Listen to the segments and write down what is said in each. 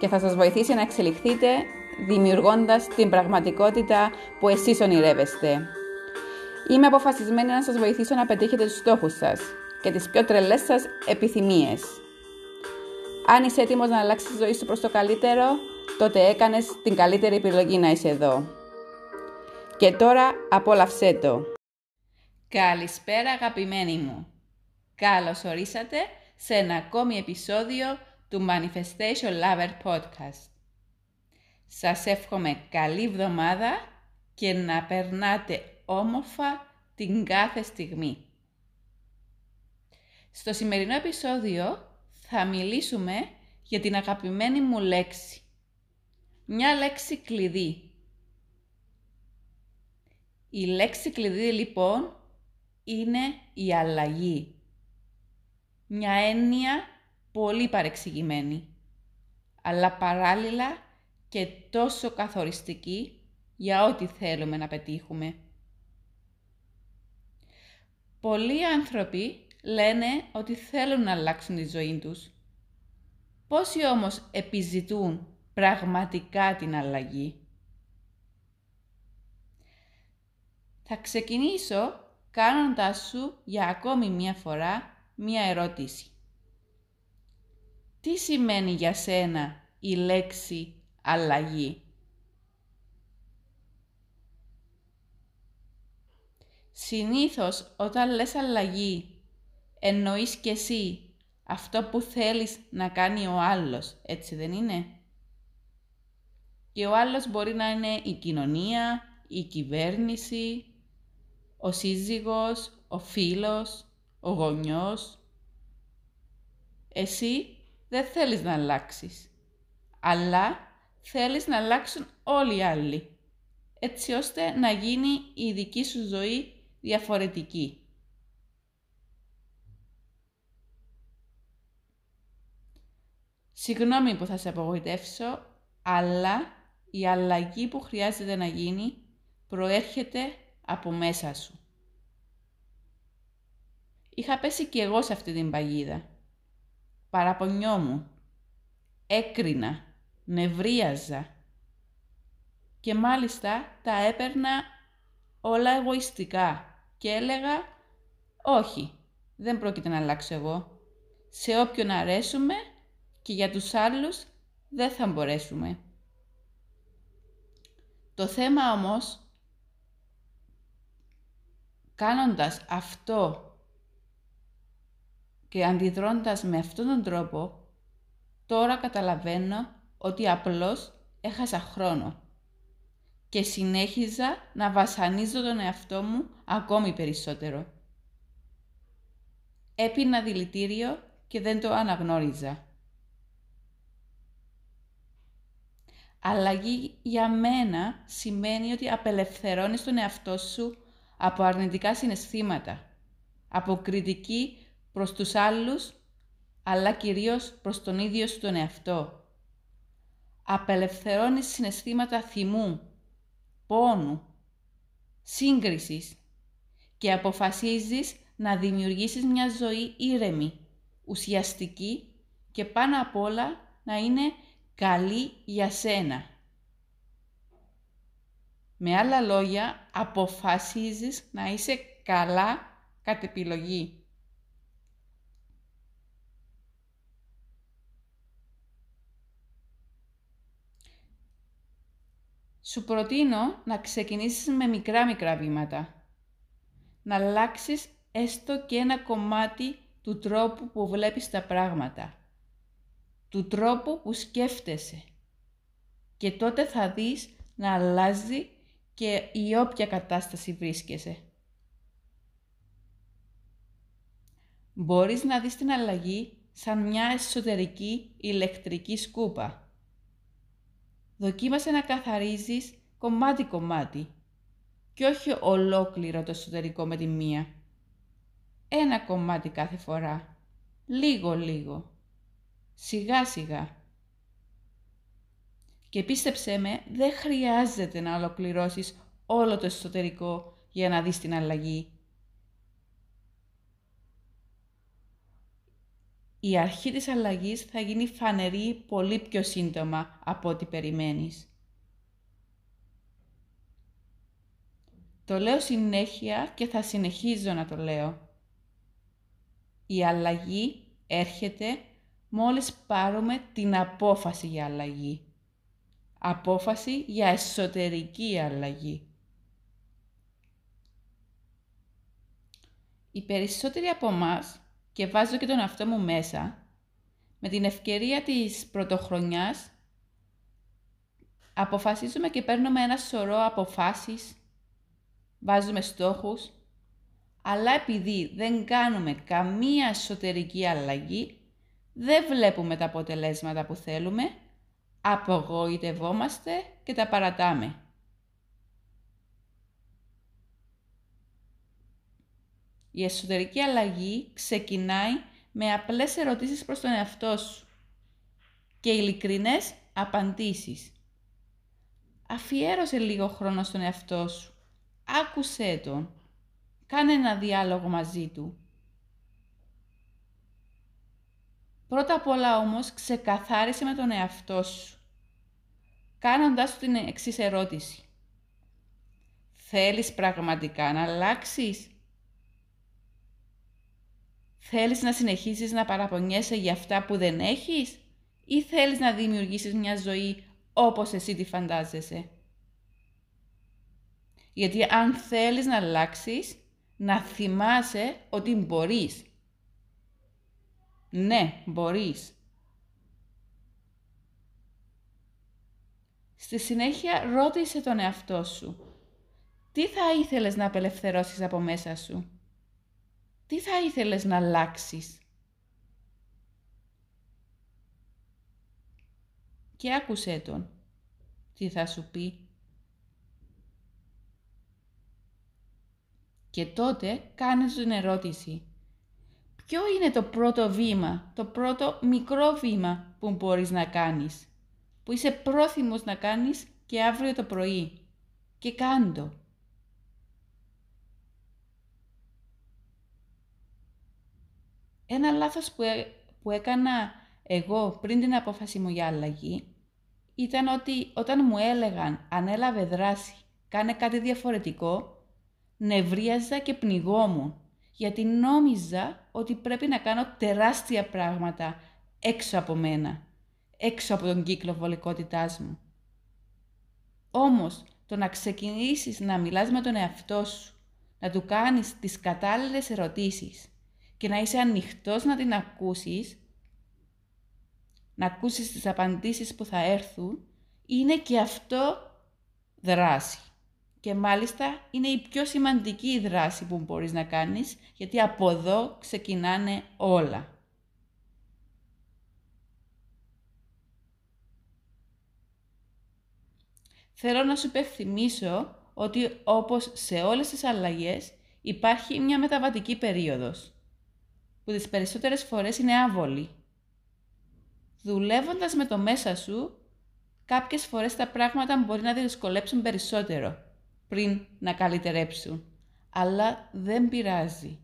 και θα σας βοηθήσει να εξελιχθείτε δημιουργώντας την πραγματικότητα που εσείς ονειρεύεστε. Είμαι αποφασισμένη να σας βοηθήσω να πετύχετε τους στόχους σας και τις πιο τρελές σας επιθυμίες. Αν είσαι έτοιμος να αλλάξεις τη ζωή σου προς το καλύτερο, τότε έκανες την καλύτερη επιλογή να είσαι εδώ. Και τώρα απόλαυσέ το. Καλησπέρα αγαπημένοι μου. Καλώς ορίσατε σε ένα ακόμη επεισόδιο του Manifestation Lover Podcast. Σας εύχομαι καλή εβδομάδα και να περνάτε όμορφα την κάθε στιγμή. Στο σημερινό επεισόδιο θα μιλήσουμε για την αγαπημένη μου λέξη. Μια λέξη κλειδί. Η λέξη κλειδί λοιπόν είναι η αλλαγή. Μια έννοια πολύ παρεξηγημένη, αλλά παράλληλα και τόσο καθοριστική για ό,τι θέλουμε να πετύχουμε. Πολλοί άνθρωποι λένε ότι θέλουν να αλλάξουν τη ζωή τους. Πόσοι όμως επιζητούν πραγματικά την αλλαγή; Θα ξεκινήσω κάνοντάς σου για ακόμη μία φορά μία ερώτηση. Τι σημαίνει για σένα η λέξη αλλαγή. Συνήθως όταν λες αλλαγή εννοείς και εσύ αυτό που θέλεις να κάνει ο άλλος, έτσι δεν είναι; Και ο άλλος μπορεί να είναι η κοινωνία, η κυβέρνηση, ο σύζυγος, ο φίλος, ο γονιός. Εσύ δεν θέλεις να αλλάξεις, αλλά θέλεις να αλλάξουν όλοι οι άλλοι, έτσι ώστε να γίνει η δική σου ζωή διαφορετική. Συγγνώμη που θα σε απογοητεύσω, αλλά η αλλαγή που χρειάζεται να γίνει προέρχεται από μέσα σου. Είχα πέσει και εγώ σε αυτή την παγίδα παραπονιόμουν, έκρινα, νευρίαζα και μάλιστα τα έπαιρνα όλα εγωιστικά και έλεγα «Όχι, δεν πρόκειται να αλλάξω εγώ. Σε όποιον αρέσουμε και για τους άλλους δεν θα μπορέσουμε». Το θέμα όμως, κάνοντας αυτό και αντιδρώντας με αυτόν τον τρόπο, τώρα καταλαβαίνω ότι απλώς έχασα χρόνο και συνέχιζα να βασανίζω τον εαυτό μου ακόμη περισσότερο. Έπινα δηλητήριο και δεν το αναγνώριζα. Αλλαγή για μένα σημαίνει ότι απελευθερώνεις τον εαυτό σου από αρνητικά συναισθήματα, από κριτική προς τους άλλους, αλλά κυρίως προς τον ίδιο σου τον εαυτό. Απελευθερώνεις συναισθήματα θυμού, πόνου, σύγκρισης και αποφασίζεις να δημιουργήσεις μια ζωή ήρεμη, ουσιαστική και πάνω απ' όλα να είναι καλή για σένα. Με άλλα λόγια, αποφασίζεις να είσαι καλά κατ' επιλογή. Σου προτείνω να ξεκινήσεις με μικρά μικρά βήματα. Να αλλάξεις έστω και ένα κομμάτι του τρόπου που βλέπεις τα πράγματα. Του τρόπου που σκέφτεσαι. Και τότε θα δεις να αλλάζει και η όποια κατάσταση βρίσκεσαι. Μπορείς να δεις την αλλαγή σαν μια εσωτερική ηλεκτρική σκούπα δοκίμασε να καθαρίζεις κομμάτι-κομμάτι και όχι ολόκληρο το εσωτερικό με τη μία. Ένα κομμάτι κάθε φορά, λίγο-λίγο, σιγά-σιγά. Και πίστεψέ με, δεν χρειάζεται να ολοκληρώσεις όλο το εσωτερικό για να δεις την αλλαγή. Η αρχή της αλλαγής θα γίνει φανερή πολύ πιο σύντομα από ό,τι περιμένεις. Το λέω συνέχεια και θα συνεχίζω να το λέω. Η αλλαγή έρχεται μόλις πάρουμε την απόφαση για αλλαγή. Απόφαση για εσωτερική αλλαγή. Οι περισσότεροι από εμάς και βάζω και τον αυτό μου μέσα, με την ευκαιρία της πρωτοχρονιάς, αποφασίζουμε και παίρνουμε ένα σωρό αποφάσεις, βάζουμε στόχους, αλλά επειδή δεν κάνουμε καμία εσωτερική αλλαγή, δεν βλέπουμε τα αποτελέσματα που θέλουμε, απογοητευόμαστε και τα παρατάμε. Η εσωτερική αλλαγή ξεκινάει με απλές ερωτήσεις προς τον εαυτό σου και ειλικρινές απαντήσεις. Αφιέρωσε λίγο χρόνο στον εαυτό σου. Άκουσέ τον. Κάνε ένα διάλογο μαζί του. Πρώτα απ' όλα όμως ξεκαθάρισε με τον εαυτό σου, κάνοντάς του την εξής ερώτηση. Θέλεις πραγματικά να αλλάξεις; Θέλεις να συνεχίσεις να παραπονιέσαι για αυτά που δεν έχεις; Ή θέλεις να δημιουργήσεις μια ζωή όπως εσύ τη φαντάζεσαι; Γιατί αν θέλεις να αλλάξεις, να θυμάσαι ότι μπορείς. Ναι, μπορείς. Στη συνέχεια ρώτησε τον εαυτό σου. Τι θα ήθελες να απελευθερώσεις από μέσα σου; Τι θα ήθελες να αλλάξεις; Και άκουσέ τον. Τι θα σου πει; Και τότε κάνεις την ερώτηση. Ποιο είναι το πρώτο βήμα, το πρώτο μικρό βήμα που μπορείς να κάνεις, που είσαι πρόθυμος να κάνεις και αύριο το πρωί. Και κάντο. Ένα λάθος που, ε, που έκανα εγώ πριν την απόφαση μου για αλλαγή ήταν ότι όταν μου έλεγαν ανέλαβε δράση, κάνε κάτι διαφορετικό, νευρίαζα και πνιγόμουν, γιατί νόμιζα ότι πρέπει να κάνω τεράστια πράγματα έξω από μένα, έξω από τον κύκλο βολικότητάς μου. Όμως, το να ξεκινήσεις να μιλάς με τον εαυτό σου, να του κάνεις τις κατάλληλες ερωτήσεις, και να είσαι ανοιχτός να την ακούσεις, να ακούσεις τις απαντήσεις που θα έρθουν, είναι και αυτό δράση. Και μάλιστα είναι η πιο σημαντική δράση που μπορείς να κάνεις, γιατί από εδώ ξεκινάνε όλα. Θέλω να σου υπενθυμίσω ότι όπως σε όλες τις αλλαγές υπάρχει μια μεταβατική περίοδος που τις περισσότερες φορές είναι άβολη. Δουλεύοντας με το μέσα σου, κάποιες φορές τα πράγματα μπορεί να δυσκολέψουν περισσότερο πριν να καλυτερέψουν. Αλλά δεν πειράζει.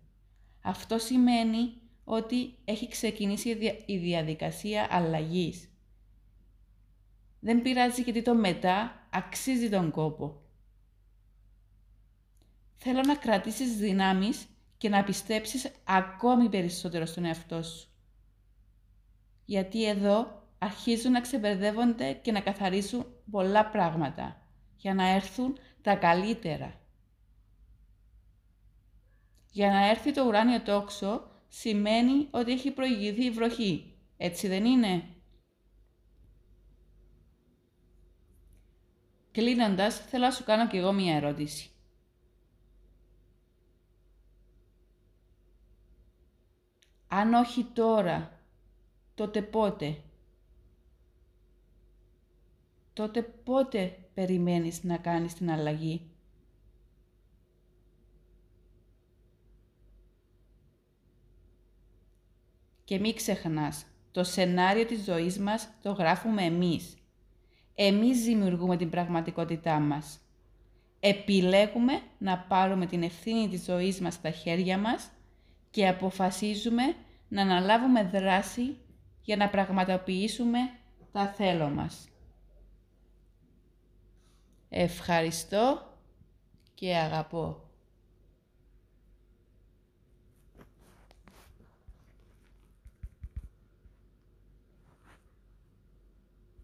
Αυτό σημαίνει ότι έχει ξεκινήσει η διαδικασία αλλαγής. Δεν πειράζει γιατί το μετά αξίζει τον κόπο. Θέλω να κρατήσεις δυνάμεις και να πιστέψεις ακόμη περισσότερο στον εαυτό σου. Γιατί εδώ αρχίζουν να ξεμπερδεύονται και να καθαρίσουν πολλά πράγματα για να έρθουν τα καλύτερα. Για να έρθει το ουράνιο τόξο σημαίνει ότι έχει προηγηθεί η βροχή. Έτσι δεν είναι; Κλείνοντας, θέλω να σου κάνω κι εγώ μία ερώτηση. Αν όχι τώρα, τότε πότε; τότε πότε περιμένεις να κάνεις την αλλαγή; Και μην ξεχνάς, το σενάριο της ζωής μας το γράφουμε εμείς. Εμείς δημιουργούμε την πραγματικότητά μας. Επιλέγουμε να πάρουμε την ευθύνη της ζωής μας στα χέρια μας και αποφασίζουμε να αναλάβουμε δράση για να πραγματοποιήσουμε τα θέλω μας. Ευχαριστώ και αγαπώ.